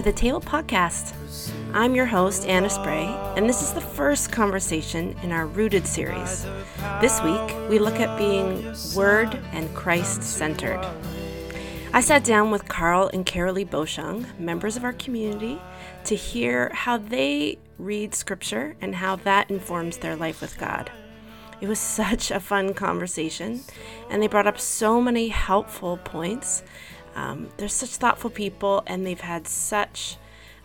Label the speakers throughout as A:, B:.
A: to the Table Podcast. I'm your host, Anna Spray, and this is the first conversation in our Rooted series. This week, we look at being Word and Christ centered. I sat down with Karol and Karalee Boschung, members of our community, to hear how they read Scripture and how that informs their life with God. It was such a fun conversation, and they brought up so many helpful points. Um, they're such thoughtful people, and they've had such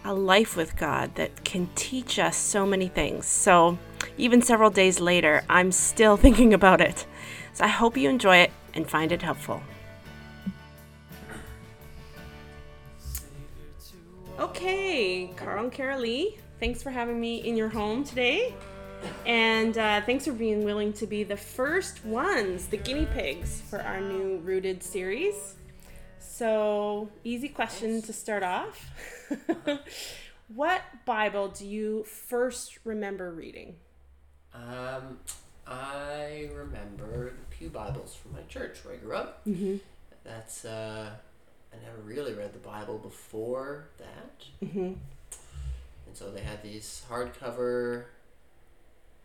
A: a life with God that can teach us so many things. So, even several days later, I'm still thinking about it. So, I hope you enjoy it and find it helpful. Okay, Karol and Karalee, thanks for having me in your home today. And uh, thanks for being willing to be the first ones, the guinea pigs, for our new Rooted series. So, easy question to start off. what Bible do you first remember reading?
B: Um, I remember the Pew Bibles from my church where I grew up.
A: Mm-hmm.
B: That's uh, I never really read the Bible before that,
A: Mm-hmm.
B: and so they had these hardcover.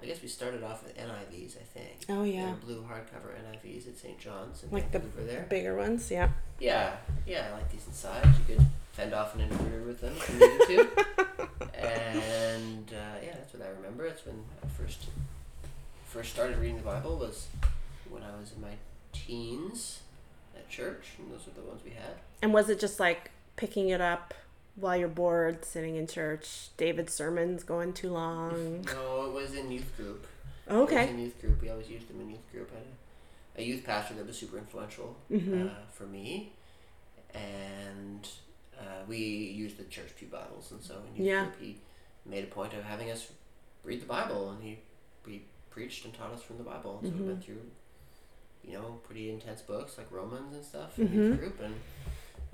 B: I guess we started off with NIVs, I think.
A: Oh,
B: They
A: yeah.
B: were blue hardcover NIVs at St. John's And
A: Like the
B: Vancouver there.
A: Bigger ones, yeah.
B: Yeah, yeah, I like decent size. You could fend off an intruder with them if you needed to. and uh, yeah, that's what I remember. That's when I first first started reading the Bible was when I was in my teens at church, and those were the ones we had.
A: And was it just like picking it up while you're bored, sitting in church, David's sermons going too long?
B: No, it was in youth group. It was
A: Okay.
B: in youth group. We always used them in youth group. I had a, a youth pastor that was super influential
A: Mhm.
B: uh, for me, and uh, we used the church pew Bibles, and so in youth
A: Yeah.
B: group he made a point of having us read the Bible, and he we preached and taught us from the Bible. And so we went through, you know, pretty intense books like Romans and stuff in
A: Mhm.
B: youth group, and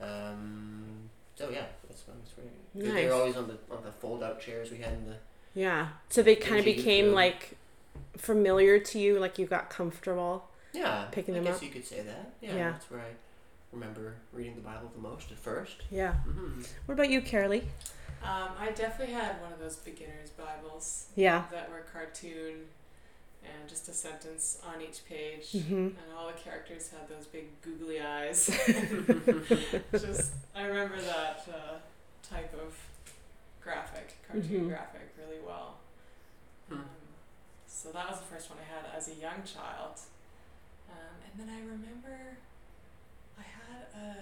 B: um, so yeah, that's that's great. They- They
A: Nice.
B: were always on the on the fold out chairs we had in the
A: Yeah. So they kind of became
B: room.
A: like familiar to you, like you got comfortable.
B: Yeah,
A: Picking
B: I
A: them
B: guess
A: up.
B: you could say that. Yeah,
A: Yeah.
B: that's where I remember reading the Bible the most at first.
A: Yeah.
B: Mm-hmm.
A: What about you, Karalee?
C: Um, I definitely had one of those beginner's Bibles
A: Yeah.
C: that were cartoon and just a sentence on each page,
A: Mm-hmm.
C: and all the characters had those big googly eyes. just, I remember that uh, type of graphic, cartoon
A: Mhm.
C: graphic, really well.
B: Hmm.
C: Um, so that was the first one I had as a young child. Um, and then I remember I had a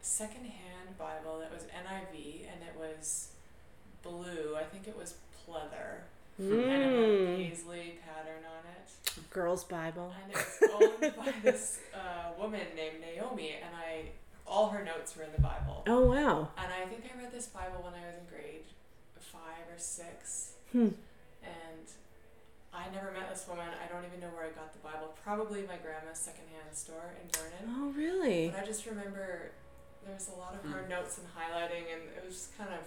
C: secondhand Bible that was NIV and it was blue. I think it was pleather. And it had a
A: Mm.
C: paisley pattern on it.
A: Girls' Bible.
C: And it was owned by this uh, woman named Naomi and I all her notes were in the Bible.
A: Oh wow.
C: And I think I read this Bible when I was in grade five or six.
A: Hmm.
C: And I never met this woman. I don't even know where I got the Bible. Probably my grandma's secondhand store in Vernon.
A: Oh really?
C: But I just remember there was a lot of her
B: Hmm.
C: notes and highlighting, and it was just kind of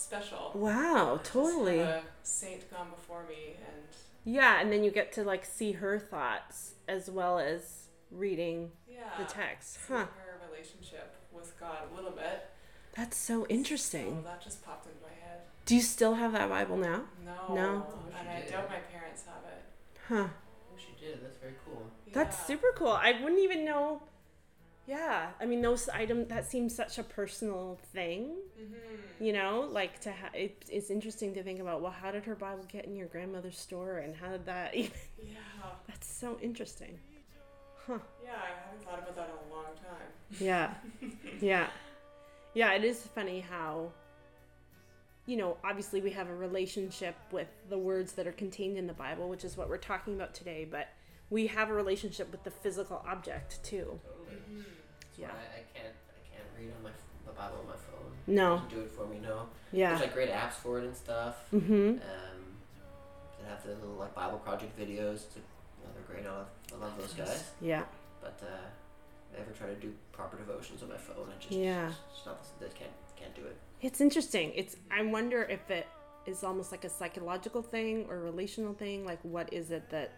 C: special.
A: Wow,
C: Just
A: totally.
C: have a saint gone before me, and
A: Yeah, and then you get to like see her thoughts as well as reading
C: yeah,
A: the text.
C: see
A: Huh.
C: her relationship with God a little bit.
A: That's so
C: So
A: interesting.
C: that just popped into my head.
A: Do you still have that Bible now?
C: No,
A: No?
B: Oh,
C: and I
B: did.
C: doubt my parents have it.
A: Huh.
B: Oh, she did. That's very cool.
A: That's super cool. I wouldn't even know. Yeah, I mean those items that seems such a personal thing,
C: Mm-hmm.
A: you know. Like to ha- it, it's interesting to think about. Well, how did her Bible get in your grandmother's store, and how did that? Even,
C: Yeah,
A: that's so interesting. Huh.
C: yeah, I haven't thought about that in a long time.
A: Yeah. yeah. Yeah, it is funny how you know, obviously we have a relationship with the words that are contained in the Bible, which is what we're talking about today, but we have a relationship with the physical object too.
B: Totally.
C: Mm-hmm.
A: Yeah.
B: I, I can't I can't read on my the Bible on my phone.
A: No.
B: Do it for me. No.
A: Yeah.
B: There's like great apps for it and stuff.
A: Mm-hmm.
B: Um, that have the little like Bible project videos. To, you know, they're great. I love, I love those guys.
A: Yeah.
B: But uh, I ever try to do proper devotions on my phone. I just
A: Yeah.
B: it's not that can't can't do it.
A: It's interesting. It's I wonder if it is almost like a psychological thing or a relational thing. Like, what is it that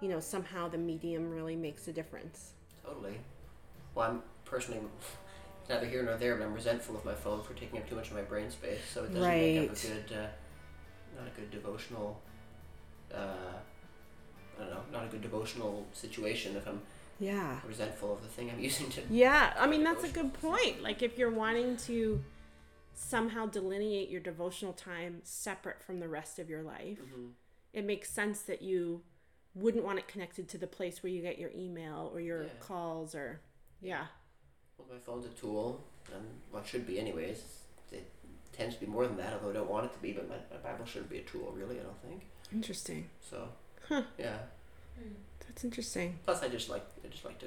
A: you know somehow the medium really makes a difference?
B: Totally. Well, I'm personally neither here nor there, but I'm resentful of my phone for taking up too much of my brain space. So it doesn't make up a
A: Right.
B: good, uh, not a good devotional. Uh, I don't know, not a good devotional situation if I'm
A: Yeah.
B: resentful of the thing I'm using to.
A: Yeah, I mean that's a good point. Like if you're wanting to somehow delineate your devotional time separate from the rest of your life,
B: hmm
A: it makes sense that you wouldn't want it connected to the place where you get your email or your
B: Yeah.
A: calls or yeah.
B: Well, my phone's a tool, and what should be anyways. It tends to be more than that, although I don't want it to be. But my, my Bible shouldn't be a tool, really. I don't think.
A: Interesting.
B: So,
A: Huh.
B: yeah.
A: That's interesting.
B: Plus, I just like I just like to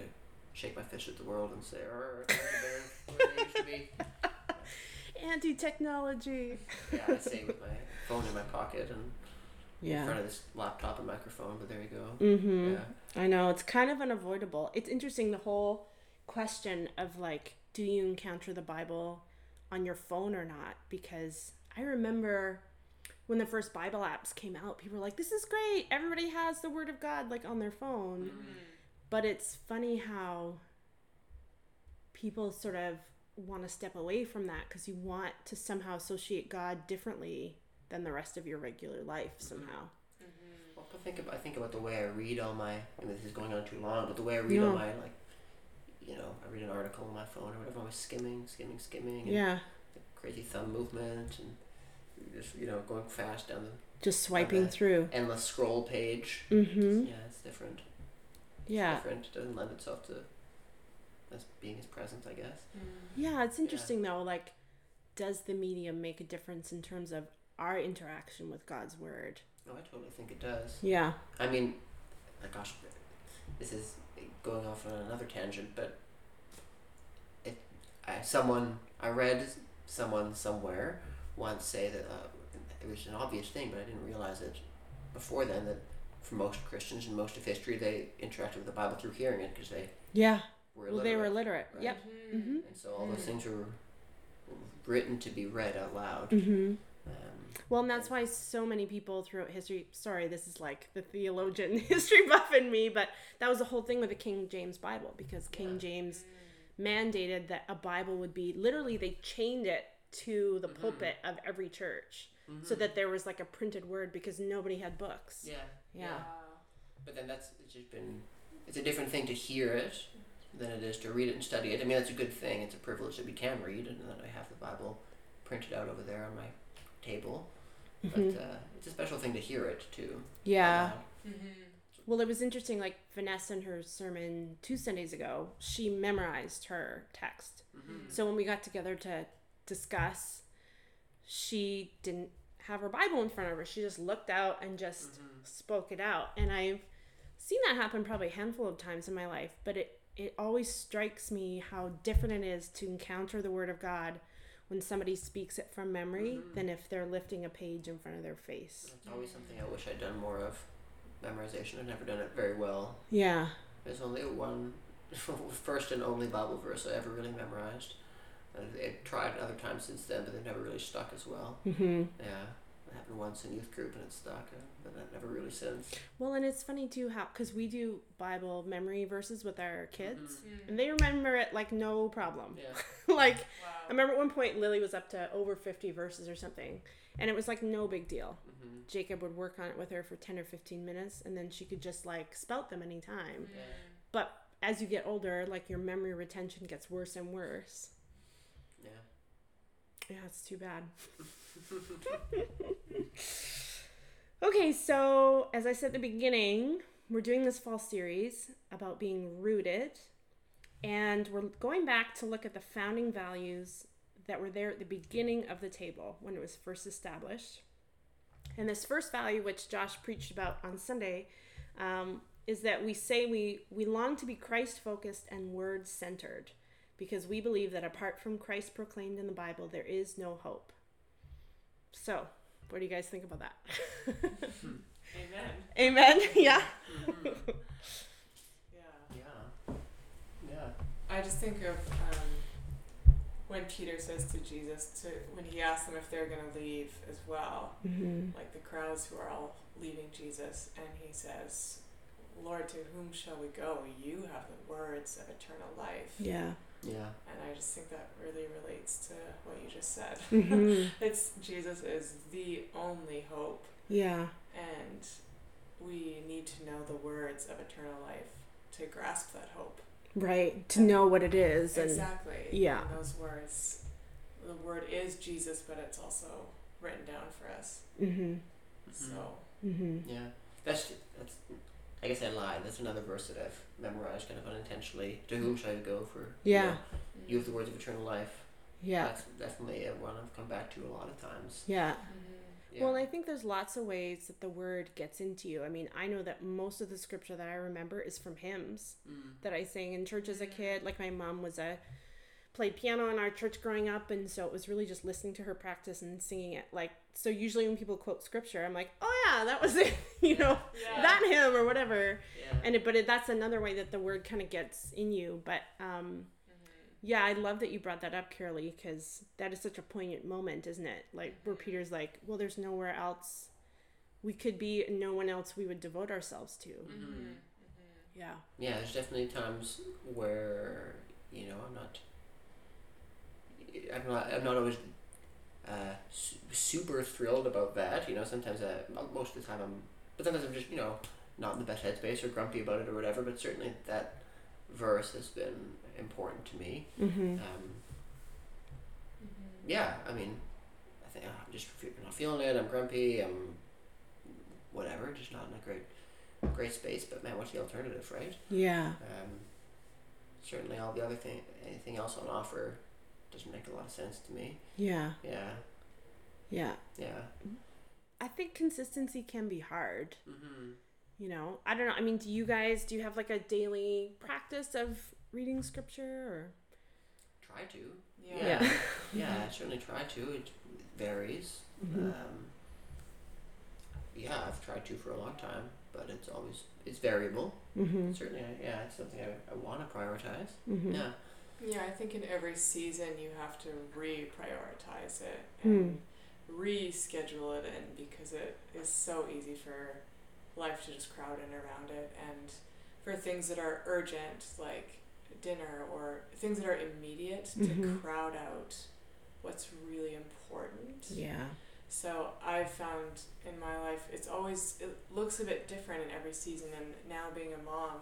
B: shake my fist at the world and say, "Arr, things are better where they used to be."
A: Anti-technology.
B: Yeah, I say with my phone in my pocket and in
A: Yeah.
B: front of this laptop and microphone. But there you go.
A: Mhm.
B: Yeah.
A: I know it's kind of unavoidable. It's interesting the whole question of like, do you encounter the Bible on your phone or not? Because I remember when the first Bible apps came out, people were like, "This is great! Everybody has the Word of God like on their phone."
B: Mm-hmm.
A: But it's funny how people sort of want to step away from that because you want to somehow associate God differently than the rest of your regular life somehow.
B: Well, I think about I think about the way I read all my. I mean, this is going on too long, but the way I read all my like, you know, I read an article on my phone or whatever. I'm always skimming, skimming, skimming. And
A: Yeah,
B: the crazy thumb movement and just you know going fast down the
A: just swiping through.
B: endless scroll page.
A: Mm-hmm.
B: Yeah, it's different.
A: Yeah.
B: different. It doesn't lend itself to as being as present, I guess.
A: Yeah, it's interesting though. Like, does the medium make a difference in terms of our interaction with God's word?
B: No, I totally think it does.
A: Yeah.
B: I mean, my gosh, this is going off on another tangent, but if I someone I read someone somewhere once say that uh, it was an obvious thing, but I didn't realize it before then that for most Christians in most of history they interacted with the Bible through hearing it because they
A: Yeah.
B: were
A: Well, they were
B: illiterate,
A: illiterate.
B: right?
A: Yep. Mm-hmm.
B: and so all those
C: Mm.
B: things were written to be read out loud.
A: Mm-hmm. Well, and that's why so many people throughout history. Sorry, this is like the theologian history buff in me, but that was the whole thing with the King James Bible because King
B: Yeah.
A: James mandated that a Bible would be literally they chained it to the
B: Mhm.
A: pulpit of every church so
B: mhm.
A: that there was like a printed word because nobody had books.
B: yeah,
A: Yeah.
B: But then that's it's just been it's a different thing to hear it than it is to read it and study it. I mean that's a good thing. It's a privilege that we can read and that I have the Bible printed out over there on my table.
A: Mhm.
B: But uh, it's a special thing to hear it too.
A: Yeah.
C: Mm-hmm.
A: Well, it was interesting. Like Vanessa in her sermon two Sundays ago, she memorized her text.
B: Mm-hmm.
A: So when we got together to discuss, she didn't have her Bible in front of her. She just looked out and just
B: Mm-hmm.
A: spoke it out. And I've seen that happen probably a handful of times in my life, but it it always strikes me how different it is to encounter the word of God when somebody speaks it from memory
B: Mhm.
A: than if they're lifting a page in front of their face.
B: It's always something I wish I'd done more of. Memorization. I've never done it very well.
A: Yeah.
B: There's only one first and only Bible verse I ever really memorized. I've tried other times since then, but they've never really stuck as well.
A: Mhm.
B: Yeah, happened once in youth group and it stuck, uh, but that never really since.
A: Well, and it's funny too how cuz we do Bible memory verses with our kids
B: Mhm.
A: and they remember it like no problem.
B: Yeah.
A: like
C: Wow.
A: I remember at one point Lily was up to over 50 verses or something, and it was like no big deal.
B: hmm
A: Jacob would work on it with her for 10 or 15 minutes, and then she could just like spout them anytime.
B: Yeah.
A: But as you get older, like your memory retention gets worse and worse.
B: Yeah.
A: Yeah, it's too bad. okay, so as I said at the beginning, we're doing this fall series about being rooted, and we're going back to look at the founding values that were there at the beginning of the table when it was first established. And this first value, which Josh preached about on Sunday, um, is that we say we, we long to be Christ focused and word centered because we believe that apart from Christ proclaimed in the Bible, there is no hope. So, what do you guys think about that?
C: Amen.
A: Amen. Yeah.
B: Mhm.
C: Yeah.
B: yeah. Yeah.
C: I just think of um, when Peter says to Jesus to when he asks them if they're going to leave as well,
A: Mm-hmm.
C: like the crowds who are all leaving Jesus, and he says, "Lord, to whom shall we go? You have the words of eternal life."
A: Yeah.
B: Yeah.
C: And I just think that really relates to what you just said.
A: Mm-hmm.
C: It's Jesus is the only hope,
A: Yeah.
C: and we need to know the words of eternal life to grasp that hope.
A: Right. To know what it is and
C: exactly.
A: yeah.
C: And those words, the word is Jesus, but it's also written down for us.
A: mm-hmm.
C: So
A: Mm-hmm.
B: Yeah. That's that's. I guess I lied. That's another verse that I've memorized kind of unintentionally. To whom shall I go for? you
A: Yeah.
B: know, You have the words of eternal life.
A: Yeah.
B: That's definitely a one I've come back to a lot of times.
A: Yeah.
C: Mhm.
B: Yeah.
A: Well, I think there's lots of ways that the word gets into you. I mean, I know that most of the scripture that I remember is from hymns
B: Mm.
A: that I sang in church as a kid. Like my mom was a played piano in our church growing up, and so it was really just listening to her practice and singing it. Like so, usually when people quote scripture, I'm like, oh yeah, that was it, you know,
C: Yeah.
A: that hymn or whatever.
B: Yeah.
A: And it, but it, that's another way that the word kind of gets in you. But um, yeah, I love that you brought that up, Karalee, because that is such a poignant moment, isn't it? Like where Peter's like, well, there's nowhere else we could be, no one else we would devote ourselves to.
B: Mhm.
A: Yeah.
B: Yeah, there's definitely times where you know I'm not. I'm not. I'm not always uh, su- super thrilled about that. You know, sometimes I, mo- most of the time I'm, but sometimes I'm just you know not in the best headspace or grumpy about it or whatever. But certainly that verse has been important to me.
A: Mm-hmm.
B: Um, yeah, I mean, I think I'm just fe- not feeling it. I'm grumpy. I'm whatever, just not in a great, great space. But man, what's the alternative, right?
A: Yeah.
B: Um, certainly, all the other thing, anything else on offer, doesn't make a lot of sense to me.
A: Yeah.
B: Yeah,
A: Yeah.
B: yeah.
A: I think consistency can be hard.
B: Mm-hmm.
A: You know, I don't know. I mean, do you guys do you have like a daily practice of reading scripture or?
B: Try to.
C: Yeah.
B: Yeah. Yeah, I certainly try to. It varies.
A: Mhm.
B: Um, yeah, I've tried to for a long time, but it's always it's variable.
A: Mm-hmm.
B: Certainly, I, yeah, it's something I, I want to prioritize.
A: Mm-hmm.
B: Yeah.
C: Yeah, I think in every season you have to reprioritize it
A: Hmm.
C: and reschedule it in because it is so easy for life to just crowd in around it and for things that are urgent like dinner or things that are immediate to
A: Mhm.
C: crowd out what's really important.
A: Yeah.
C: So I've found in my life it's always it looks a bit different in every season and now being a mom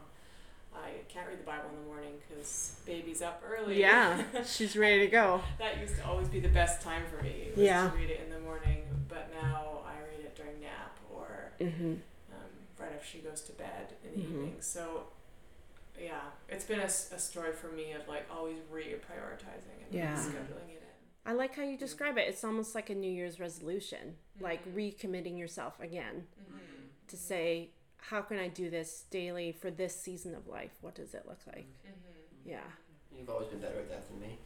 C: I can't read the Bible in the morning because baby's up early.
A: Yeah. She's ready to go.
C: that used to always be the best time for me.
A: Yeah.
C: To read it in the morning, but now I read it during nap or
A: Mm-hmm.
C: um, right after she goes to bed in the
A: Mhm.
C: evening. So, yeah, it's been a, s- a story for me of like always reprioritizing and
A: Yeah.
C: scheduling it in.
A: I like how you describe it. It's almost like a New Year's resolution, like
C: Mhm.
A: recommitting yourself again
C: Mm-hmm.
A: to say, how can I do this daily for this season of life? What does it look like?
C: Mm-hmm.
A: Yeah.
B: You've always been better at that than me.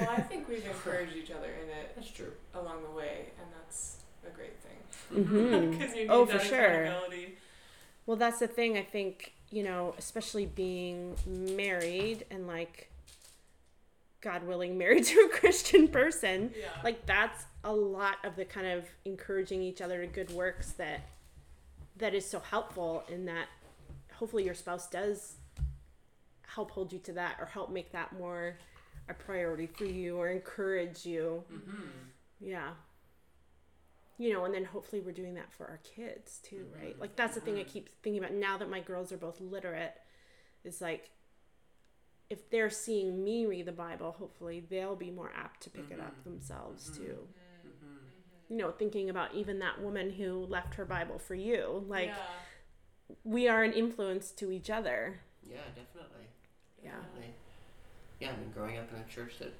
C: Well, I think we've encouraged each other in it
B: That's true.
C: along the way, and that's a great thing.
A: Mm-hmm.
C: Because you need
A: Oh, for
C: that
A: sure.
C: accountability.
A: Well, that's the thing. I think, you know, especially being married and like, God willing, married to a Christian person,
C: Yeah.
A: like that's a lot of the kind of encouraging each other to good works that that is so helpful in that hopefully your spouse does help hold you to that or help make that more a priority for you or encourage you.
B: Mm-hmm.
A: yeah. You know and then hopefully we're doing that for our kids too right? Like that's the thing i keep thinking about now that my girls are both literate is like if they're seeing me read the bible hopefully they'll be more apt to pick it up themselves too.
B: Mm-hmm.
A: You know thinking about even that woman who left her bible for you like
C: yeah.
A: we are an influence to each other
B: Yeah, definitely.
A: yeah
B: Definitely. Yeah, I mean, growing up in a church that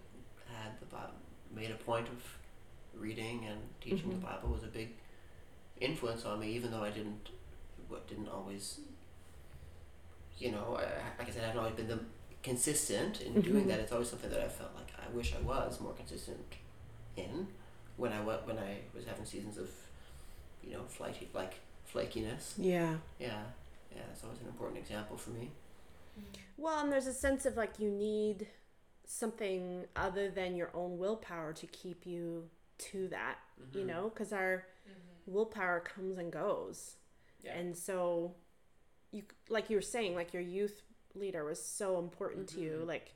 B: had the Bible, made a point of reading and teaching
A: Mhm.
B: the Bible was a big influence on me, even though I didn't, what didn't always, you know, I, like I said, I haven't always been the consistent in doing
A: Mhm.
B: that. It's always something that I felt like I wish I was more consistent in when I wa- when I was having seasons of, you know, flighty like flakiness.
A: yeah
B: Yeah, yeah, it's always an important example for me.
A: Well, and there's a sense of like you need something other than your own willpower to keep you to that, you
B: Mhm.
A: know, because our
C: Mm-hmm.
A: willpower comes and goes.
C: Yeah.
A: And so you like you were saying like your youth leader was so important to you
B: Mhm.
A: like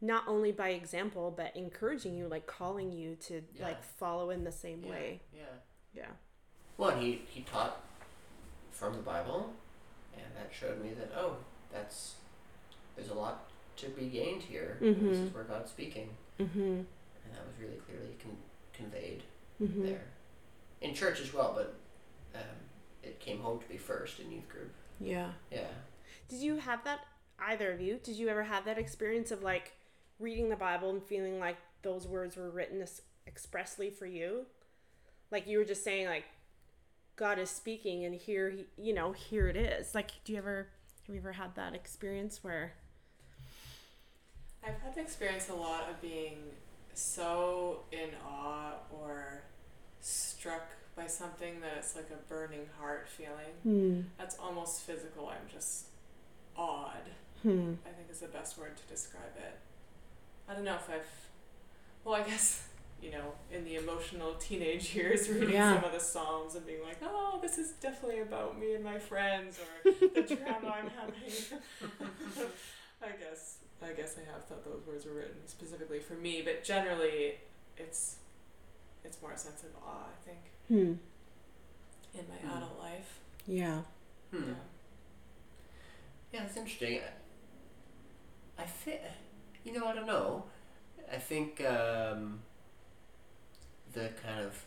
A: not only by example but encouraging you like calling you to
B: Yeah.
A: like follow in the same
B: yeah,
A: way.
B: Yeah.
A: Yeah.
B: Well, he he taught from the Bible, and that showed me that oh, that's there's a lot to be gained here. This
A: Mhm.
B: is where God's speaking,
A: Mhm.
B: and that was really clearly con- conveyed
A: Mhm.
B: there, in church as well. But um, it came home to me first in youth group.
A: Yeah.
B: Yeah.
A: Did you have that either of you? Did you ever have that experience of like reading the Bible and feeling like those words were written expressly for you? Like you were just saying like God is speaking and here he, you know, here it is. Like do you ever have you ever had that experience where
C: I've had the experience a lot of being so in awe or struck by something that it's like a burning heart feeling.
A: hmm
C: That's almost physical. I'm just awed.
A: hmm
C: I think is the best word to describe it. I don't know if I've, well, I guess, you know, in the emotional teenage years, reading
A: Yeah.
C: some of the Psalms and being like, oh, this is definitely about me and my friends or the drama I'm having. I guess, I guess I have thought those words were written specifically for me, but generally it's, it's more a sense of awe, I think,
A: Hmm.
C: in my
B: Hmm.
C: adult life.
A: Yeah.
B: Hmm.
C: Yeah.
B: Yeah, that's interesting. I, I think, you know, I don't know. I think um, the kind of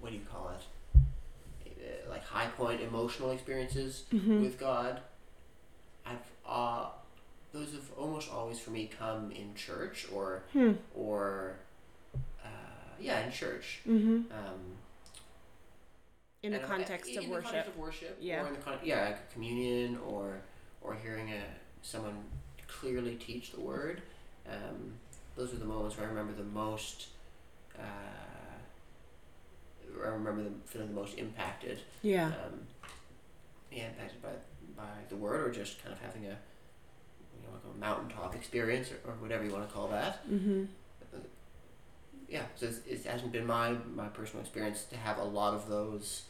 B: what do you call it? Uh, like high point emotional experiences
A: Mhm.
B: with God. I've uh, those have almost always for me come in church or
A: Hmm.
B: or uh, yeah in church.
A: Mhm.
B: Um,
A: In the context
B: in
A: of
B: the
A: worship.
B: context of worship,
A: Yeah.
B: or in the con- yeah, like communion, or or hearing a someone clearly teach the word. Um, those are the moments where I remember the most. Uh, I remember them feeling the most impacted.
A: Yeah.
B: Um, yeah, impacted by by the word, or just kind of having a you know like a mountaintop experience, or, or whatever you want to call that.
A: Mhm.
B: yeah, so it's, it hasn't been my my personal experience to have a lot of those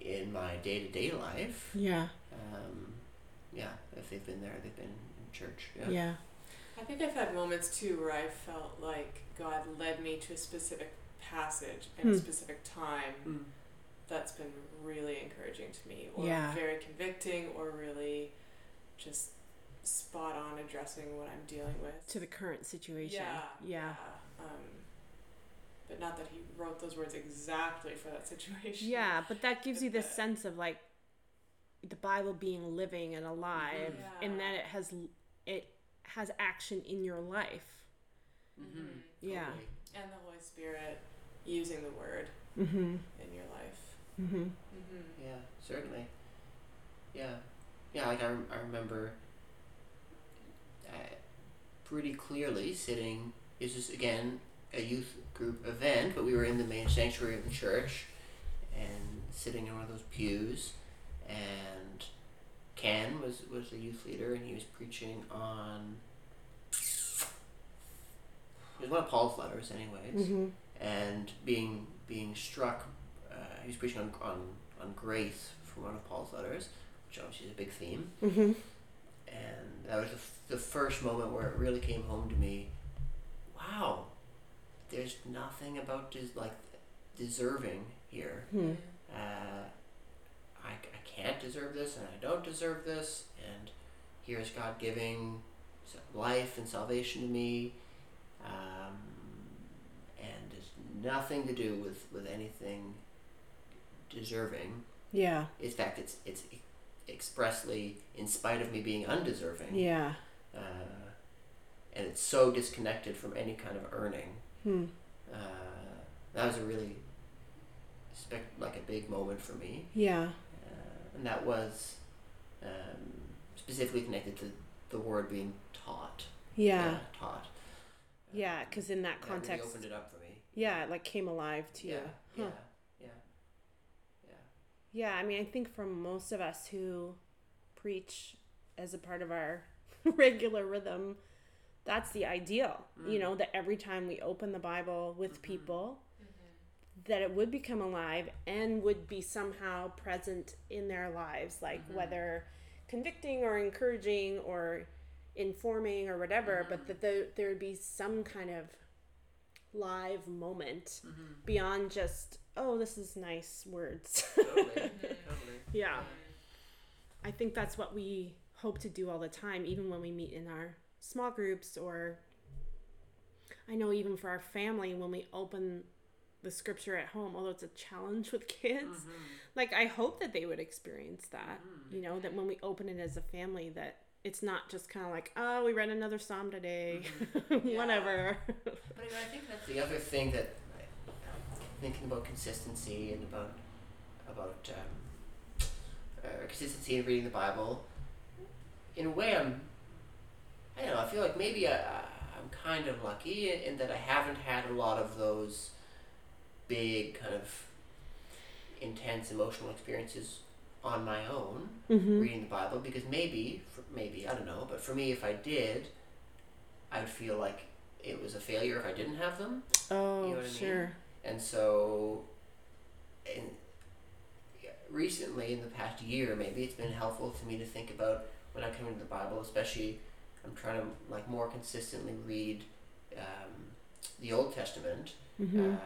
B: in my day to day life.
A: Yeah.
B: Um, yeah, if they've been there, they've been in church. Yeah.
A: Yeah.
C: I think I've had moments too where I felt like God led me to a specific passage in a
A: Hmm.
C: specific time
B: Mm.
C: that's been really encouraging to me, or
A: Yeah.
C: very convicting, or really just spot on addressing what I'm dealing with.
A: To the current situation.
C: Yeah.
A: Yeah.
C: yeah. Um, but not that he wrote those words exactly for that situation.
A: Yeah, but that gives you this
C: Yeah.
A: sense of like the Bible being living and alive,
C: Mhm.
A: and that it has it has action in your life.
B: Mm-hmm.
C: Mhm.
A: Yeah.
B: Totally.
C: And the Holy Spirit using the word
A: Mm-hmm.
C: in your life.
A: Mm-hmm.
C: Mm-hmm.
B: Yeah, certainly. Yeah, yeah. Like I, I remember uh, pretty clearly sitting. This is again a youth group event, but we were in the main sanctuary of the church, and sitting in one of those pews, and Ken was was the youth leader, and he was preaching on. It was one of Paul's letters, anyways
A: Mm-hmm.
B: and being being struck. Uh, he was preaching on, on on grace from one of Paul's letters, which obviously is a big theme.
A: Mm-hmm.
B: And that was the, f- the first moment where it really came home to me. Wow, there's nothing about des- like deserving here.
A: Hmm.
B: Uh, can't deserve this, and I don't deserve this, and here's God giving life and salvation to me, um, and it's nothing to do with, with anything deserving.
A: Yeah.
B: In fact, it's it's expressly in spite of me being undeserving,
A: Yeah.
B: uh, and it's so disconnected from any kind of earning.
A: Hmm.
B: Uh, that was a really spec- like a big moment for me
A: Yeah.
B: And that was um, specifically connected to the word being taught.
A: Yeah.
B: taught.
A: Yeah, because in that
B: That really
A: context,
B: opened it up for me.
A: yeah, it like came alive to you.
B: Yeah,
A: Huh.
B: yeah, yeah, yeah.
A: Yeah, I mean, I think for most of us who preach as a part of our regular rhythm, that's the ideal. You know, that every time we open the Bible with people, that it would become alive and would be somehow present in their lives, like mm-hmm. whether convicting or encouraging or informing or whatever, mm-hmm. but that there, there would be some kind of live moment mm-hmm. beyond just, oh, this is nice words.
B: Totally. totally.
A: yeah. I think that's what we hope to do all the time, even when we meet in our small groups or I know even for our family when we open the scripture at home, although it's a challenge with kids, like I hope that they would experience that. You know, that when we open it as a family that it's not just kind of like, oh, we read another psalm today, whatever.
B: But I, mean, I think that's the other thing that I- thinking about consistency and about about um, uh, consistency in reading the Bible. In a way, I'm. I don't know. I feel like maybe I, I- I'm kind of lucky in, in that I haven't had a lot of those big kind of intense emotional experiences on my own
A: mm-hmm.
B: reading the Bible because maybe, for, maybe I don't know, but for me, if I did, I'd feel like it was a failure if I didn't have them,
A: Oh,
B: You know what I mean? and so, in recently in the past year, maybe it's been helpful to me to think about when I come coming to the Bible, especially I'm trying to like more consistently read um, the Old Testament,
A: Mm-hmm.
B: uh,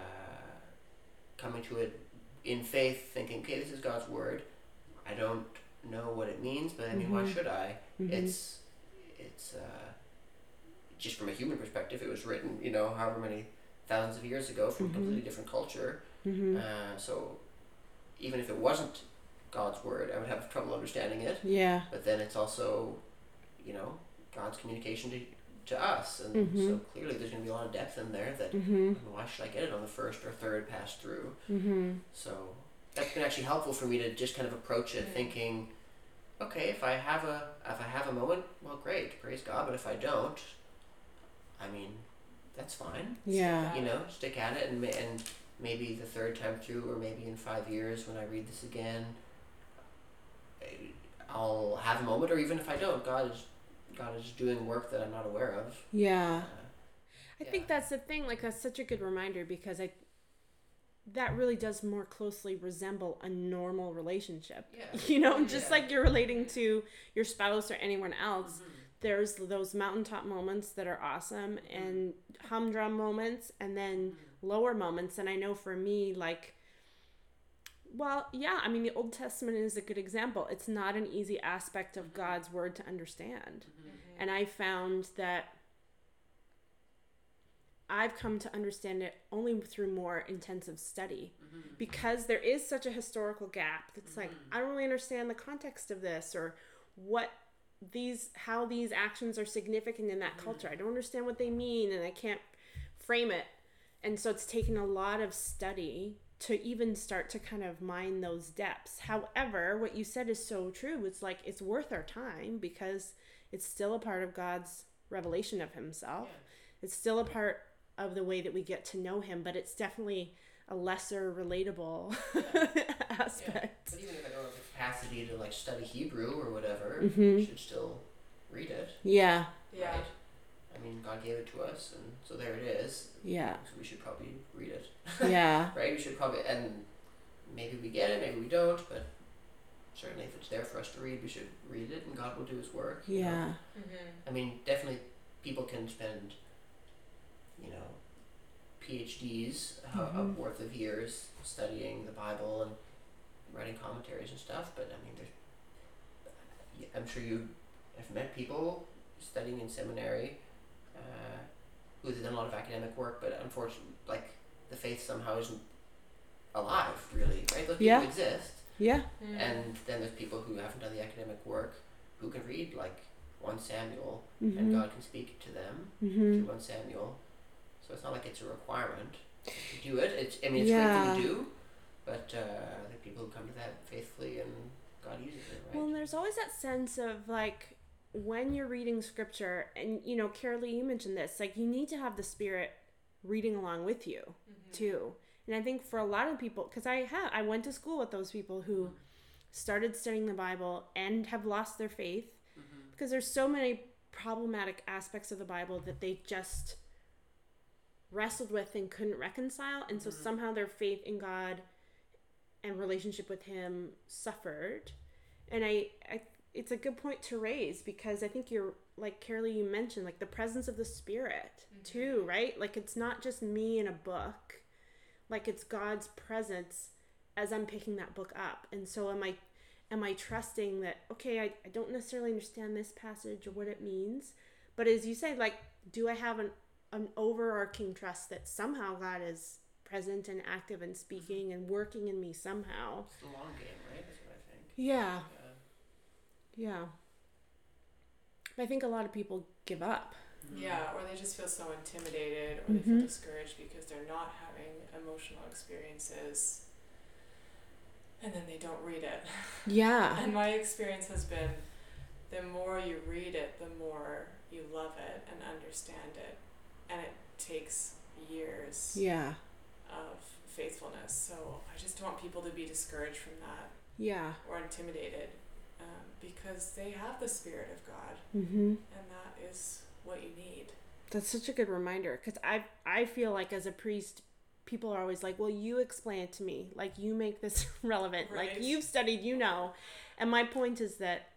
B: coming to it in faith, thinking, okay, this is God's word. I don't know what it means, but I mean, why
A: Mhm.
B: should I?
A: Mhm.
B: It's it's uh, just from a human perspective. It was written, you know, however many thousands of years ago from
A: Mhm.
B: a completely different culture.
A: mm-hmm.
B: Uh, so even if it wasn't God's word, I would have trouble understanding it.
A: yeah.
B: But then it's also, you know, God's communication to to us, and
A: Mhm.
B: so clearly there's going to be a lot of depth in there that
A: Mm-hmm.
B: why should I get it on the first or third pass through?
A: Mm-hmm.
B: So that's been actually helpful for me to just kind of approach it thinking, okay, if I have a if I have a moment, well, great, praise God. But if I don't, I mean, that's fine.
A: Yeah.
B: You know, stick at it, and and maybe the third time through, or maybe in five years when I read this again, I'll have a moment, or even if I don't, God is God is doing work that I'm not aware of.
A: Yeah.
B: Uh,
A: I think that's the thing. Like that's such a good reminder because I that really does more closely resemble a normal relationship.
B: Yeah.
A: You know, just like you're relating to your spouse or anyone else. There's those mountaintop moments that are awesome and humdrum moments and then lower moments. And I know for me, like, well, yeah, I mean, the Old Testament is a good example. It's not an easy aspect of mm-hmm. God's word to understand. Mm-hmm. Mm-hmm. And I found that I've come to understand it only through more intensive study because there is such a historical gap. It's like I don't really understand the context of this or what these how these actions are significant in that culture. I don't understand what they mean and I can't frame it. And so it's taken a lot of study to even start to kind of mine those depths. However, what you said is so true. It's like it's worth our time because it's still a part of God's revelation of himself. It's still a part of the way that we get to know him, but it's definitely a lesser relatable aspect.
B: But even if I don't have the capacity to like study Hebrew or whatever,
A: Mhm.
B: we should still read it.
A: Yeah.
C: Yeah.
B: Right? I mean, God gave it to us, and so there it is.
A: Yeah.
B: So we should probably read it,
A: Yeah.
B: right? We should probably, and maybe we get it, maybe we don't, but certainly if it's there for us to read, we should read it, and God will do His work. you know?
A: Yeah.
C: Mm-hmm.
B: I mean, definitely, people can spend, you know, PhDs uh,
A: Mhm.
B: of worth of years studying the Bible and writing commentaries and stuff. But I mean, there's, I'm sure you have met people studying in seminary uh, who have done a lot of academic work, but unfortunately, like the faith somehow isn't alive, really, right? Those people
A: Yeah.
B: exist.
A: Yeah.
C: Mm-hmm.
B: And then there's people who haven't done the academic work who can read like 1 Samuel and
A: Mhm.
B: God can speak to them
A: Mhm.
B: through 1 Samuel. So it's not like it's a requirement to do it. It's, I mean, it's
A: Yeah.
B: great thing to do, but uh, I think people who come to that faithfully and God uses it, right?
A: Well, and there's always that sense of like when you're reading scripture, and you know, Karalee, you mentioned this, like you need to have the Spirit reading along with you
C: Mm-hmm.
A: too. And I think for a lot of people, because I have, I went to school with those people who started studying the Bible and have lost their faith
B: Mm-hmm.
A: because there's so many problematic aspects of the Bible that they just wrestled with and couldn't reconcile, and so
B: Mhm.
A: somehow their faith in God and relationship with Him suffered. And I, I, it's a good point to raise because I think you're like Karalee, you mentioned like the presence of the Spirit mm-hmm. too, right? Like it's not just me in a book, like it's God's presence as I'm picking that book up. And so am I am I trusting that okay, I, I don't necessarily understand this passage or what it means, but as you say, like, do I have an an overarching trust that somehow God is present and active and mm-hmm. speaking and working in me somehow?
B: It's the long game, right? That's what I think.
A: Yeah,
B: Yeah.
A: Yeah. I think a lot of people give up.
C: Yeah, or they just feel so intimidated or they feel
A: Mhm.
C: discouraged because they're not having emotional experiences and then they don't read it.
A: Yeah.
C: And my experience has been the more you read it, the more you love it and understand it. And it takes years
A: Yeah.
C: of faithfulness. So I just don't want people to be discouraged from that
A: Yeah.
C: or intimidated um, because they have the Spirit of God
A: Mhm.
C: and that is what you need.
A: That's such a good reminder because I I feel like as a priest, people are always like, "Well, you explain it to me. Like you make this relevant.
C: Right.
A: Like you've studied, you know." And my point is that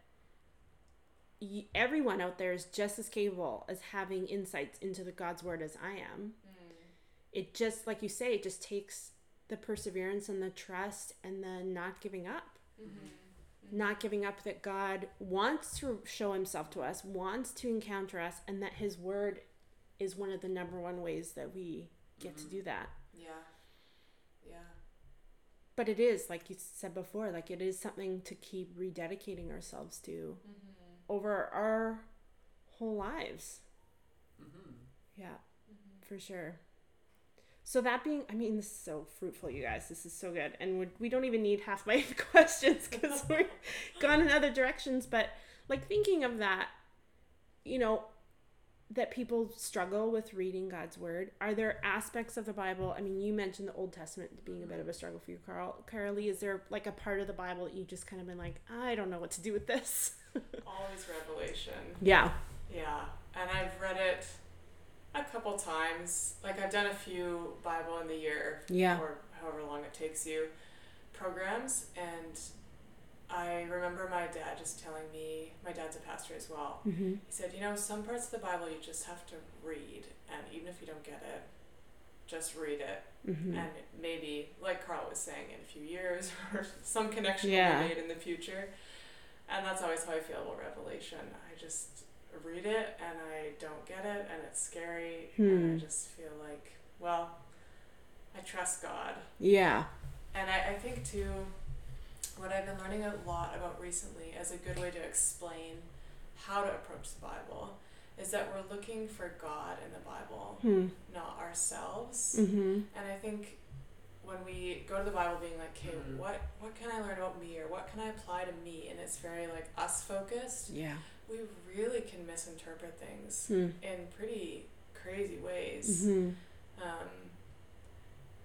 A: y- everyone out there is just as capable as having insights into the God's word as I am. It just like you say, it just takes the perseverance and the trust and the not giving up.
C: Mm-hmm.
A: Not giving up that God wants to show himself to us, wants to encounter us, and that his word is one of the number one ways that we get to
B: Mhm.
A: do that.
C: Yeah. Yeah.
A: But it is, like you said before, like it is something to keep rededicating ourselves to
C: Mm-hmm.
A: over our whole lives.
B: Mm-hmm.
A: Yeah,
C: Mm-hmm.
A: for sure. So that being, I mean, this is so fruitful, you guys. This is so good, and we, we don't even need half my questions because we've gone in other directions. But like thinking of that, you know, that people struggle with reading God's word. Are there aspects of the Bible? I mean, you mentioned the Old Testament being a bit of a struggle for you, Karol. Karalee, is there like a part of the Bible that you just kind of been like, I don't know what to do with this?
C: Always Revelation.
A: yeah.
C: Yeah. And I've read it a couple times. Like I've done a few Bible in the year
A: Yeah.
C: or however long it takes you programs and I remember my dad just telling me, my dad's a pastor as well.
A: Mm-hmm.
C: He said, you know, some parts of the Bible you just have to read, and even if you don't get it, just read it.
A: Mm-hmm.
C: And maybe, like Karol was saying, in a few years, or some connection
A: Yeah.
C: will be made in the future. And that's always how I feel about Revelation. I just read it, and I don't get it, and it's scary, and
A: Hmm.
C: I just feel like, well, I trust God.
A: Yeah.
C: And I, I think too, what I've been learning a lot about recently as a good way to explain how to approach the Bible is that we're looking for God in the Bible,
A: Hmm.
C: not ourselves.
A: Mm-hmm.
C: And I think when we go to the Bible being like, okay,
B: Mhm.
C: what what can I learn about me or what can I apply to me and it's very like us focused,
A: Yeah.
C: We really can misinterpret things
A: Hmm.
C: in pretty crazy ways.
A: Mm-hmm.
C: Um,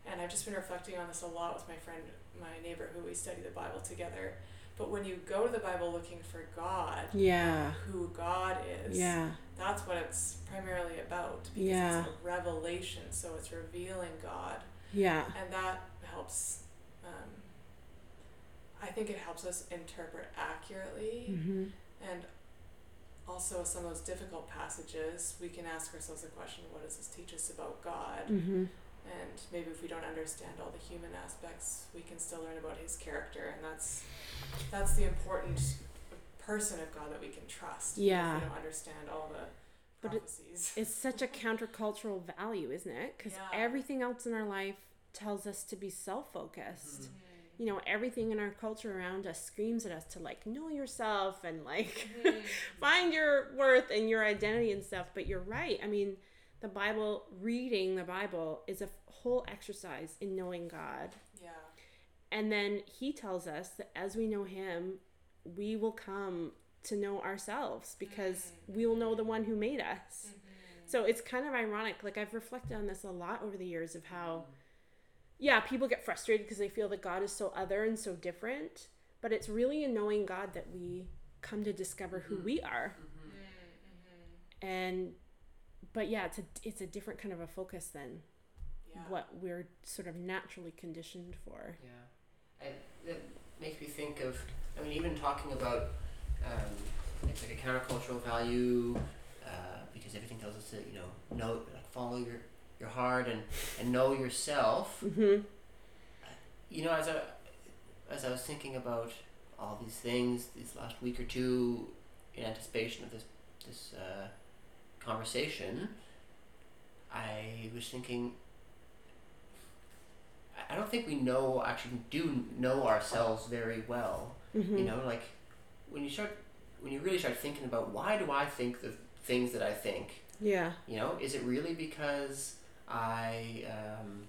C: and I've just been reflecting on this a lot with my friend, my neighbor, who we study the Bible together. But when you go to the Bible looking for God,
A: Yeah.
C: who God is,
A: Yeah.
C: that's what it's primarily about. Because
A: Yeah.
C: it's a revelation, so it's revealing God.
A: Yeah.
C: And that helps, um, I think it helps us interpret accurately.
A: Mm-hmm.
C: And also, some of those difficult passages, we can ask ourselves the question what does this teach us about God?
A: Mm-hmm.
C: And maybe if we don't understand all the human aspects, we can still learn about his character. And that's, that's the important person of God that we can trust.
A: Yeah.
C: If we don't understand all the
A: But it- It's such a countercultural value, isn't it? Because
C: Yeah.
A: everything else in our life tells us to be self focused.
B: Mhm.
A: You know, everything in our culture around us screams at us to like know yourself and like
C: Mhm.
A: find your worth and your identity and stuff. But you're right. I mean, the Bible, reading the Bible is a whole exercise in knowing God.
C: yeah.
A: And then he tells us that as we know him, we will come to know ourselves because we will know the one who made us.
C: Mm-hmm.
A: So it's kind of ironic. Like I've reflected on this a lot over the years of how yeah, people get frustrated because they feel that God is so other and so different. But it's really in knowing God that we come to discover who we are. And, but yeah, it's a it's a different kind of a focus than
C: Yeah.
A: what we're sort of naturally conditioned for.
B: Yeah, and that makes me think of. I mean, even talking about um, it's like a countercultural value uh, because everything tells us to you know know like follow your your heart and and know yourself.
A: Mm-hmm.
B: You know, as I as I was thinking about all these things these last week or two in anticipation of this this uh, conversation, I was thinking. I- don't think we know actually do know ourselves very well.
A: Mm-hmm.
B: You know, like when you start when you really start thinking about why do I think the things that I think.
A: Yeah.
B: You know, is it really because I, um,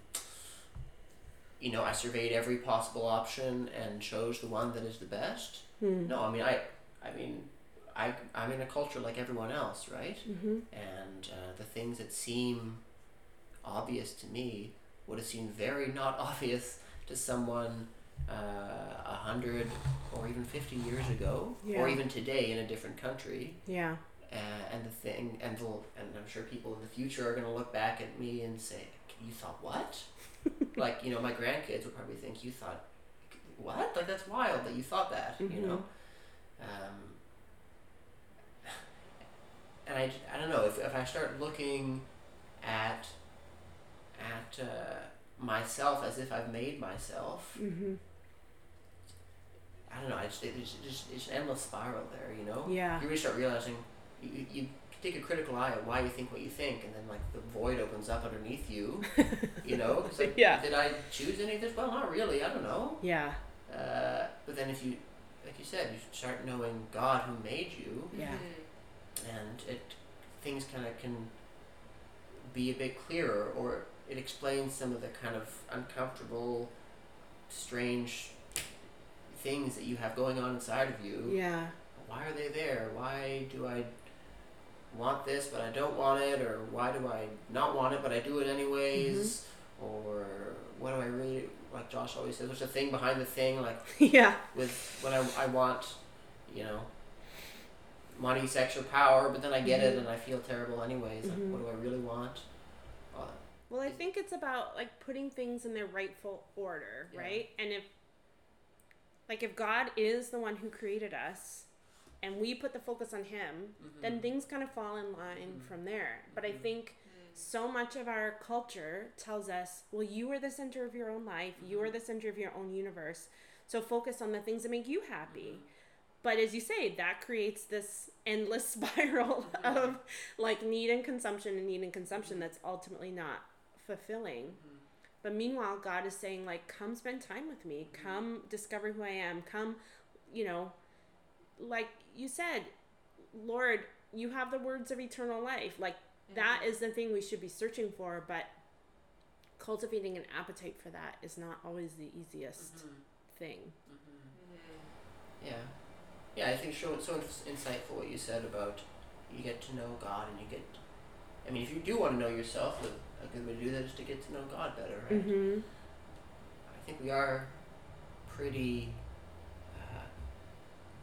B: you know, I surveyed every possible option and chose the one that is the best?
A: Mm.
B: No, I mean, I, I mean, I, I'm in a culture like everyone else, right?
A: Mm-hmm.
B: And uh, the things that seem obvious to me would have seemed very not obvious to someone uh, a hundred or even fifty years ago,
A: Yeah.
B: or even today in a different country.
A: Yeah.
B: Uh, and the thing, and the, and I'm sure people in the future are going to look back at me and say, "You thought what?" like you know, my grandkids would probably think you thought what? Like that's wild that you thought that. You
A: Mhm.
B: know. Um, and I, I don't know if, if I start looking at at uh, myself as if I've made myself.
A: Mm-hmm.
B: I don't know. I just, it's just it's an endless spiral there. You know.
A: Yeah.
B: You really start realizing you, you, take a critical eye at why you think what you think, and then like the void opens up underneath you. you know, like,
A: Yeah.
B: Did I choose any of this? Well, not really. I don't know.
A: Yeah.
B: Uh, but then if you, like you said, you start knowing God who made you,
A: Yeah.
C: Mm-hmm.
B: and it things kind of can be a bit clearer, or it explains some of the kind of uncomfortable, strange things that you have going on inside of you
A: Yeah.
B: why are they there? Why do I want this but I don't want it? Or why do I not want it but I do it anyways? Or what do I really like? Josh always says there's a thing behind the thing. Like
A: yeah.
B: with when I, I want, you know, money, sex, or power, but then I get it
A: Mhm.
B: and I feel terrible anyways. Like what do I really want? Uh,
A: Well, I think it's about like putting things in their rightful order,
B: Yeah.
A: right? And if like if God is the one who created us and we put the focus on him, then
B: mhm.
A: things kind of fall in line
B: Mhm.
A: from there. But I
B: Mhm.
A: think so much of our culture tells us, well, you are the center of your own life, you are
B: Mhm.
A: the center of your own universe. So focus on the things that make you happy.
B: Mhm.
A: But as you say, that creates this endless spiral
B: Mhm.
A: of like need and consumption and need and consumption that's ultimately not fulfilling.
B: Mhm.
A: But meanwhile, God is saying, like, come spend time with me. Come discover who I am. Come, you know, like you said, Lord, you have the words of eternal life. Like, that is the thing we should be searching for. But cultivating an appetite for that is not always the easiest
B: Mhm.
A: thing.
B: Mhm.
C: Mm-hmm.
B: Yeah, yeah. I think so. So insightful what you said about you get to know God and you get. I mean, if you do want to know yourself, a, a good way to do that is to get to know God better, right?
A: Mm-hmm.
B: I think we are pretty.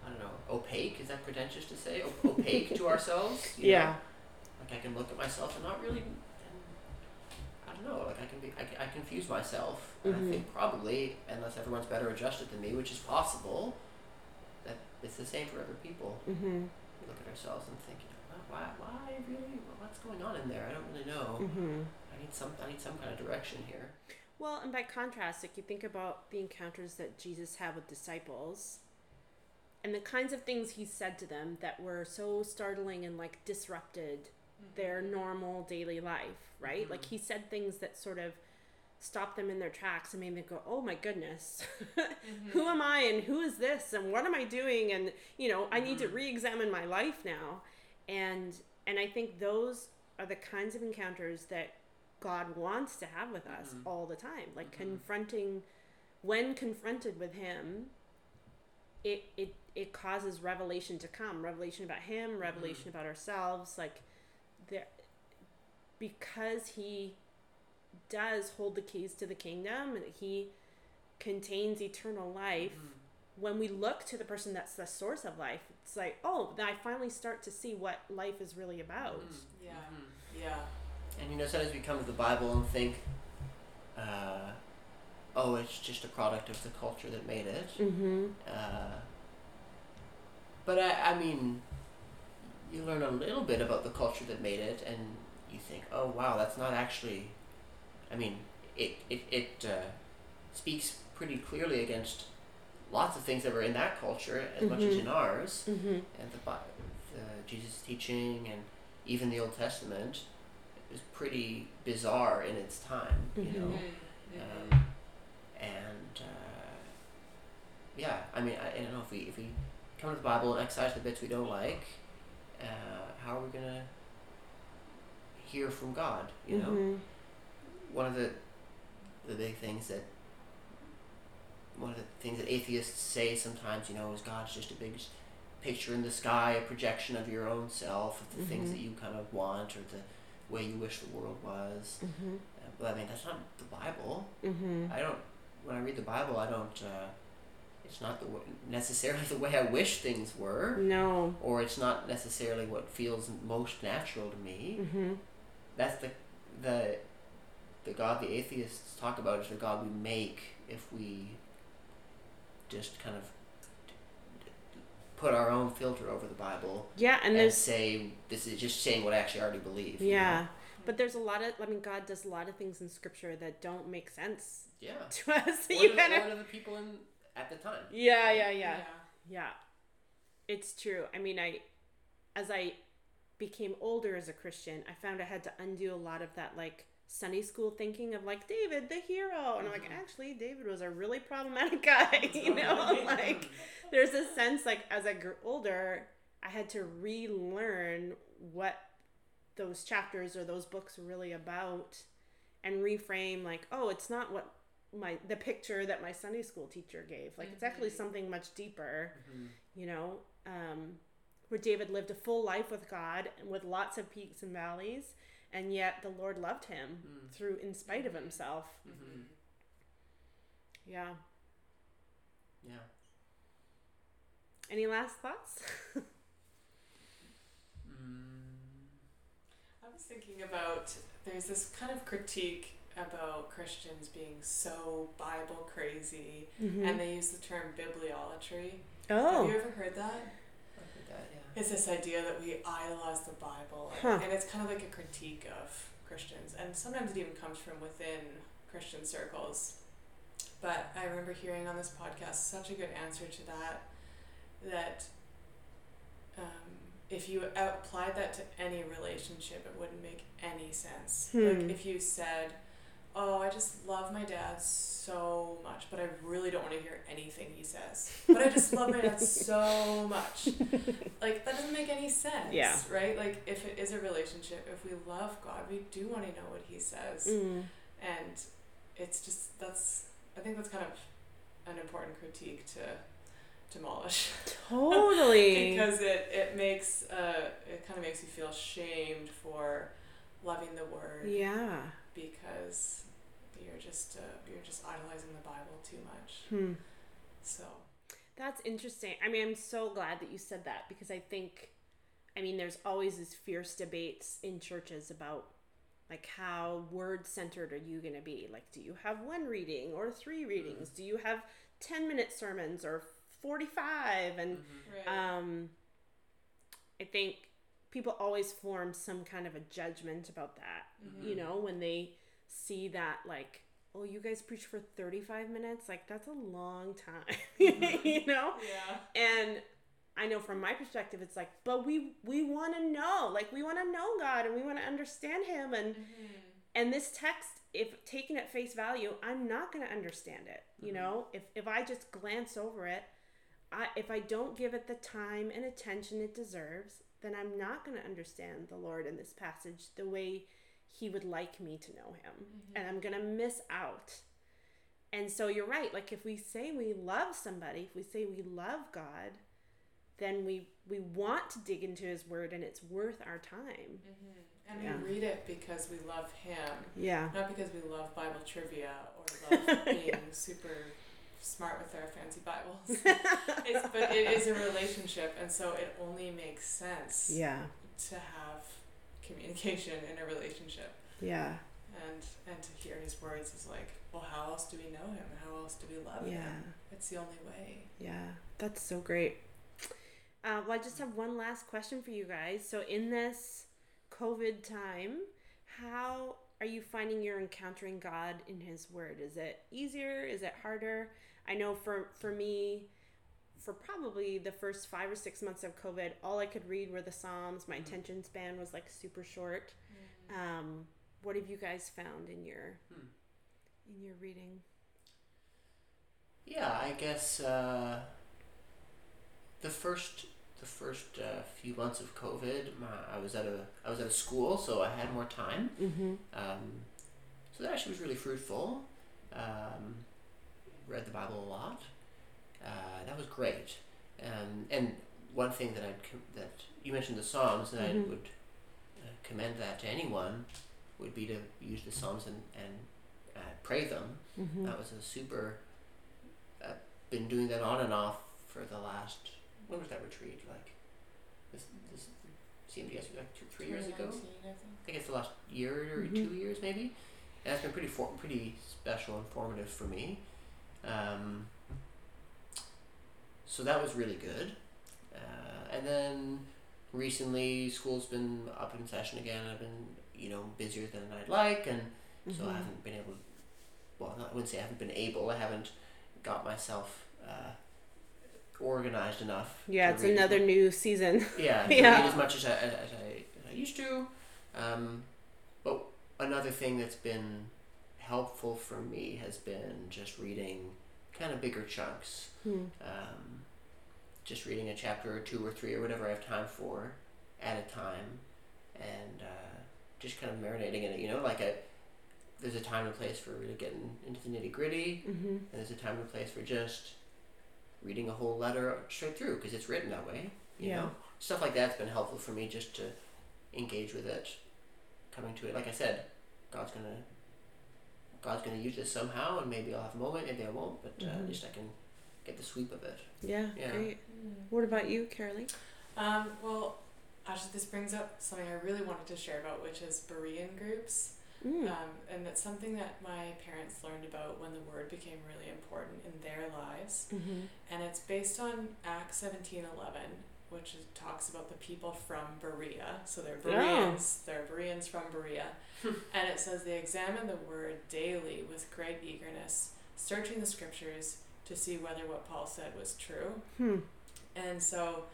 B: I don't know. Opaque is that pretentious to say? O- opaque to ourselves. you know?
A: Yeah.
B: Like I can look at myself and not really. And I don't know. Like I can be. I, I confuse myself. And
A: Mhm.
B: I think probably, unless everyone's better adjusted than me, which is possible, that it's the same for other people.
A: Mm-hmm.
B: We look at ourselves and think, you know, why, why really? What's going on in there? I don't really know.
A: Mm-hmm.
B: I need some. I need some kind of direction here.
A: Well, and by contrast, like you think about the encounters that Jesus had with disciples and the kinds of things he said to them that were so startling and like disrupted their normal daily life, right?
B: Mhm.
A: Like he said things that sort of stopped them in their tracks and made them go, "Oh my goodness.
C: Mm-hmm.
A: who am I and who is this and what am I doing and you know, I need to
B: Mhm.
A: re-examine my life now." And and I think those are the kinds of encounters that God wants to have with us
B: Mhm.
A: all the time. Like
B: Mhm.
A: confronting when confronted with him, it it it causes revelation to come, revelation about him, revelation about ourselves, like there because he does hold the keys to the kingdom and he contains eternal life
B: Mm-hmm.
A: when we look to the person that's the source of life it's like oh then i finally start to see what life is really about
B: Mm-hmm.
C: Yeah. Yeah.
B: And you know, sometimes we come to the Bible and think, uh, oh, it's just a product of the culture that made it.
A: mm-hmm
B: Uh, but I, I mean, you learn a little bit about the culture that made it, and you think, oh wow, that's not actually. I mean, it it it uh, speaks pretty clearly against lots of things that were in that culture as much as
A: Mhm.
B: in ours,
A: mm-hmm
B: and the, Bi- the Jesus teaching and even the Old Testament is pretty bizarre in its time, you know.
C: Mm-hmm.
B: Um, and uh, yeah, I mean, I, I don't know if we if we come to the Bible and excise the bits we don't like, uh, how are we gonna hear from God? You know,
A: Mhm.
B: one of the the big things that one of the things that atheists say sometimes, you know, is God's just a big picture in the sky, a projection of your own self, of the things
A: Mhm.
B: that you kind of want or the way you wish the world was.
A: Mm-hmm.
B: Uh, but I mean, that's not the Bible.
A: Mm-hmm.
B: I don't. When I read the Bible, I don't. Uh, it's not the w- necessarily the way I wish things were,
A: No.
B: or it's not necessarily what feels most natural to me.
A: Mm-hmm.
B: That's the the the God the atheists talk about is the God we make if we just kind of put our own filter over the Bible
A: Yeah, and
B: and, say this is just saying what I actually already believe. you
A: yeah,
B: know?
A: but there's a lot of I mean God does a lot of things in Scripture that don't make sense
B: Yeah.
A: to us.
B: Or
A: you kind
B: or
A: of
B: the people in at the time.
A: yeah, yeah, yeah,
C: Yeah.
A: yeah. It's true. I mean, I as I became older as a Christian, I found I had to undo a lot of that like Sunday school thinking of like David the hero, and I'm like, mm-hmm. actually, David was a really problematic guy. You know, like there's a sense like as I grew older, I had to relearn what those chapters or those books were really about, and reframe like, oh, it's not what my the picture that my Sunday school teacher gave. Like it's actually something much deeper. You know, um, where David lived a full life with God and with lots of peaks and valleys, and yet the Lord loved him through in spite of himself.
B: Mm-hmm.
A: Yeah.
B: Yeah.
A: Any last thoughts? mm.
C: I was thinking about there's this kind of critique about Christians being so Bible crazy, and they use the term bibliolatry. Oh, Have you ever heard that?
B: I heard that, yeah.
C: It's this idea that we idolize the Bible,
A: Huh.
C: and it's kind of like a critique of Christians, and sometimes it even comes from within Christian circles. But I remember hearing on this podcast such a good answer to that, that um, if you applied that to any relationship, it wouldn't make any sense.
A: Hmm.
C: Like if you said, "Oh, I just love my dad so much, but I really don't want to hear anything he says. But I just love my dad so much." Like that doesn't make any sense.
A: Yeah.
C: Right? Like if it is a relationship, if we love God, we do want to know what he says.
A: Mm.
C: And it's just that's I think that's kind of an important critique to demolish
A: Totally.
C: because it it makes uh it kind of makes you feel shamed for loving the word
A: yeah.
C: Because you're just uh, you're just idolizing the Bible too much.
A: Hmm.
C: So
A: That's interesting. I mean, I'm so glad that you said that because I think, I mean, there's always these fierce debates in churches about like how word centered are you going to be? Like, do you have one reading or three readings? Do you have 10 minute sermons or 45? And
C: right.
A: um, I think people always form some kind of a judgment about that, mm-hmm. you know, when they see that, like, oh, you guys preach for 35 minutes? Like, that's a long time, you know?
C: yeah.
A: And I know from my perspective, it's like, but we we want to know, like, we want to know God and we want to understand Him, and mm-hmm. and this text, if taken at face value, I'm not going to understand it. You mm-hmm. know, if if I just glance over it, I if I don't give it the time and attention it deserves, then I'm not going to understand the Lord in this passage the way He would like me to know Him, and I'm going to miss out. And so you're right. Like if we say we love somebody, if we say we love God, then we we want to dig into his word and it's worth our time.
C: Mm-hmm. And
A: Yeah.
C: we read it because we love him,
A: Yeah.
C: not because we love Bible trivia or love being super smart with their fancy Bibles. it's, but it is a relationship, and so it only makes sense
A: Yeah.
C: to have communication in a relationship.
A: Yeah.
C: And and to hear his words is like, well, how else do we know him? How else do we love
A: Yeah.
C: him? It's the only way.
A: Yeah. That's so great. Uh, well, I just have one last question for you guys. So, in this COVID time, how are you finding you're encountering God in His Word? Is it easier? Is it harder? I know for for me, for probably the first five or six months of COVID, all I could read were the Psalms. My attention span was like super short. Um, what have you guys found in your
B: Hmm.
A: in your reading?
B: Yeah, I guess uh, the first the first uh, few months of COVID, my, I was at a I was at a school, so I had more time.
A: Mm-hmm.
B: Um, so that actually was really fruitful. Um, read the Bible a lot. Uh, that was great. Um, and one thing that I'd com- that you mentioned the Psalms, and
A: Mhm.
B: I would uh, commend that to anyone would be to use the Psalms and and uh, pray them.
A: Mm-hmm.
B: That was a super. I've been doing that on and off for the last. When was that retreat? Like, this this CMDS was like two three years ago.
C: I think.
B: I think it's the last year or
A: Mhm.
B: two years maybe, and that's been pretty for, pretty special and formative for me. Um, so that was really good, uh, and then recently school's been up in session again. I've been you know busier than I'd like, and so
A: Mm-hmm.
B: I haven't been able. Well, I wouldn't say I haven't been able. I haven't got myself uh, organized enough.
A: Yeah, it's another new season.
B: yeah,
A: Yeah.
B: as much as I, as I, as I used to. Um, but another thing that's been helpful for me has been just reading kind of bigger chunks.
A: Hmm.
B: Um, just reading a chapter or two or three or whatever I have time for at a time, and uh, just kind of marinating in it. You know, like a there's a time and place for really getting into the nitty gritty,
A: Mm-hmm.
B: and there's a time and place for just reading a whole letter straight through because it's written that way. You
A: Yeah.
B: know, stuff like that's been helpful for me just to engage with it, coming to it. Like I said, God's gonna God's gonna use this somehow, and maybe I'll have a moment, maybe I won't, but uh, at least I can get the sweep of it.
A: Yeah,
B: Yeah.
A: great. What about you, Karalee?
C: Um, well, actually, this brings up something I really wanted to share about, which is Berean groups.
A: Mm.
C: Um, and it's something that my parents learned about when the word became really important in their lives.
A: mm-hmm.
C: And it's based on Acts seventeen eleven, which is, talks about the people from Berea. So they're Bereans. They're Bereans from Berea. and it says they examine the word daily with great eagerness, searching the scriptures to see whether what Paul said was true.
A: Hmm.
C: And so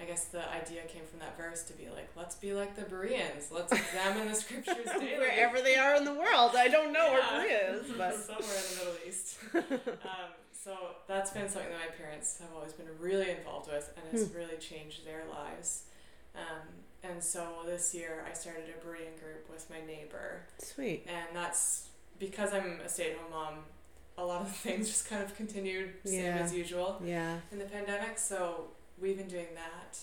C: I guess the idea came from that verse to be like, let's be like the Bereans. Let's examine the scriptures daily.
A: Wherever they are in the world, I don't know
C: Yeah.
A: where Berea is, but
C: Somewhere in the Middle East. um, so that's been something that my parents have always been really involved with, and it's really changed their lives. Um, and so this year I started a Berean group with my neighbor,
A: sweet.
C: and that's because I'm a stay-at-home mom. A lot of things just kind of continued same
A: Yeah.
C: as usual
A: Yeah,
C: in the pandemic. So we've been doing that,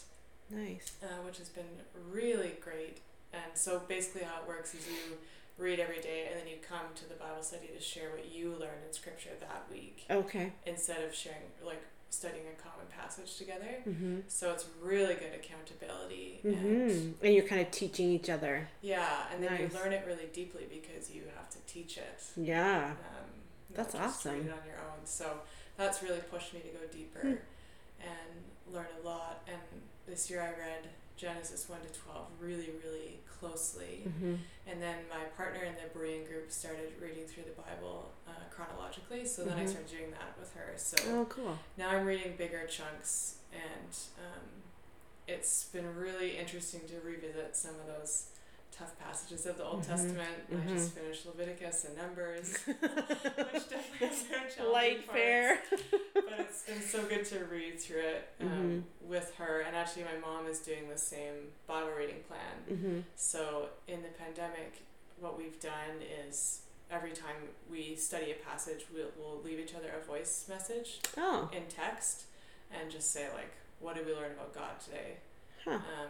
A: nice.
C: uh, which has been really great. And so basically, how it works is you read every day, and then you come to the Bible study to share what you learned in Scripture that week,
A: Okay.
C: instead of sharing like studying a common passage together.
A: Mm-hmm.
C: So it's really good accountability, and
A: Mm-hmm. And you're kind of teaching each other.
C: yeah, and then
A: Nice.
C: you learn it really deeply because you have to teach it.
A: Yeah.
C: Um,
A: That's awesome.
C: Read it on your own. So that's really pushed me to go deeper
A: Hmm.
C: and learn a lot. And this year I read Genesis 1 to 12 really, really closely.
A: Mm-hmm.
C: And then my partner in the Berean group started reading through the Bible uh, chronologically. So then I
A: Mhm.
C: started doing that with her. So
A: Oh, cool.
C: now I'm reading bigger chunks, and um, it's been really interesting to revisit some of those tough passages of the Old
A: Mhm.
C: Testament. I just finished Leviticus and Numbers, which definitely their challenging
A: Light fare.
C: But it's been so good to read through it um,
A: Mm-hmm.
C: with her, and actually my mom is doing the same Bible reading plan.
A: Mm-hmm.
C: So in the pandemic, what we've done is every time we study a passage, we'll, we'll leave each other a voice message
A: Oh.
C: in text and just say like what did we learn about God today?
A: Huh.
C: Um,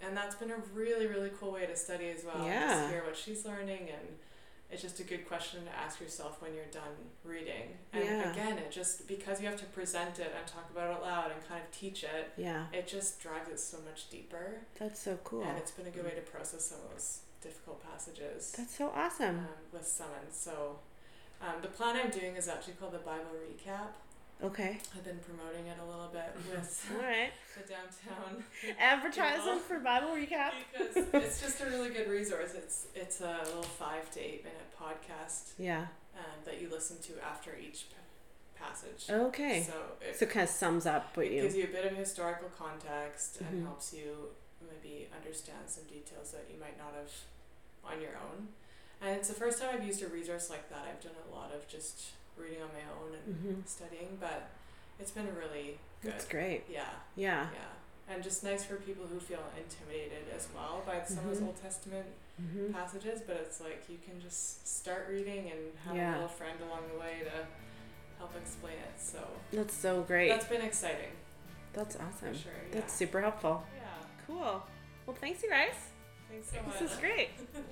C: and that's been a really, really cool way to study as well.
A: Yeah.
C: Just hear what she's learning, and it's just a good question to ask yourself when you're done reading. And
A: Yeah.
C: again, it just because you have to present it and talk about it out loud and kind of teach it,
A: Yeah.
C: it just drives it so much deeper.
A: That's so cool.
C: And it's been a good way to process some of those difficult passages
A: That's so awesome.
C: um, with summons. So um, the plan I'm doing is actually called the Bible Recap.
A: Okay.
C: I've been promoting it a little bit with
A: All right.
C: the downtown
A: Advertising for Bible recap.
C: because it's just a really good resource. It's it's a little five to eight minute podcast
A: Yeah.
C: um, that you listen to after each p- passage.
A: Okay.
C: So it,
A: So kind of sums up what
C: it
A: you.
C: gives you a bit of historical context
A: Mhm.
C: and helps you maybe understand some details that you might not have on your own. And it's the first time I've used a resource like that. I've done a lot of just reading on my own and
A: hmm
C: studying, but it's been really good.
A: That's great.
C: Yeah,
A: Yeah.
C: yeah. And just nice for people who feel intimidated as well by some of those
A: Mhm.
C: Old Testament
A: hmm
C: passages, but it's like you can just start reading and have
A: Yeah.
C: a little friend along the way to help explain it. So
A: That's so great.
C: that's been exciting
A: That's awesome.
C: sure. Yeah.
A: That's super helpful.
C: yeah.
A: Cool. Well, thanks, you guys.
C: Thanks so much.
A: This is great.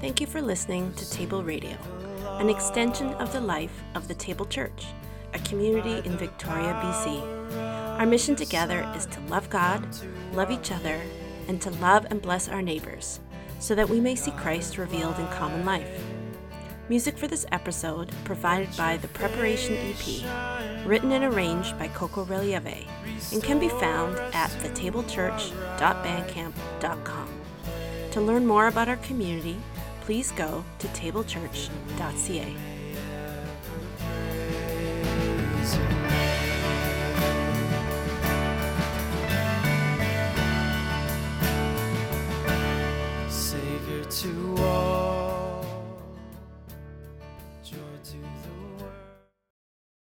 A: Thank you for listening to Table Radio, an extension of the life of the Table Church, a community in Victoria, BC. Our mission together is to love God, love each other, and to love and bless our neighbors, so that we may see Christ revealed in common life. Music for this episode provided by the Preparation EP, written and arranged by Coco Relieve, and can be found at thetablechurch.bandcamp.com. To learn more about our community, please go to tablechurch.ca.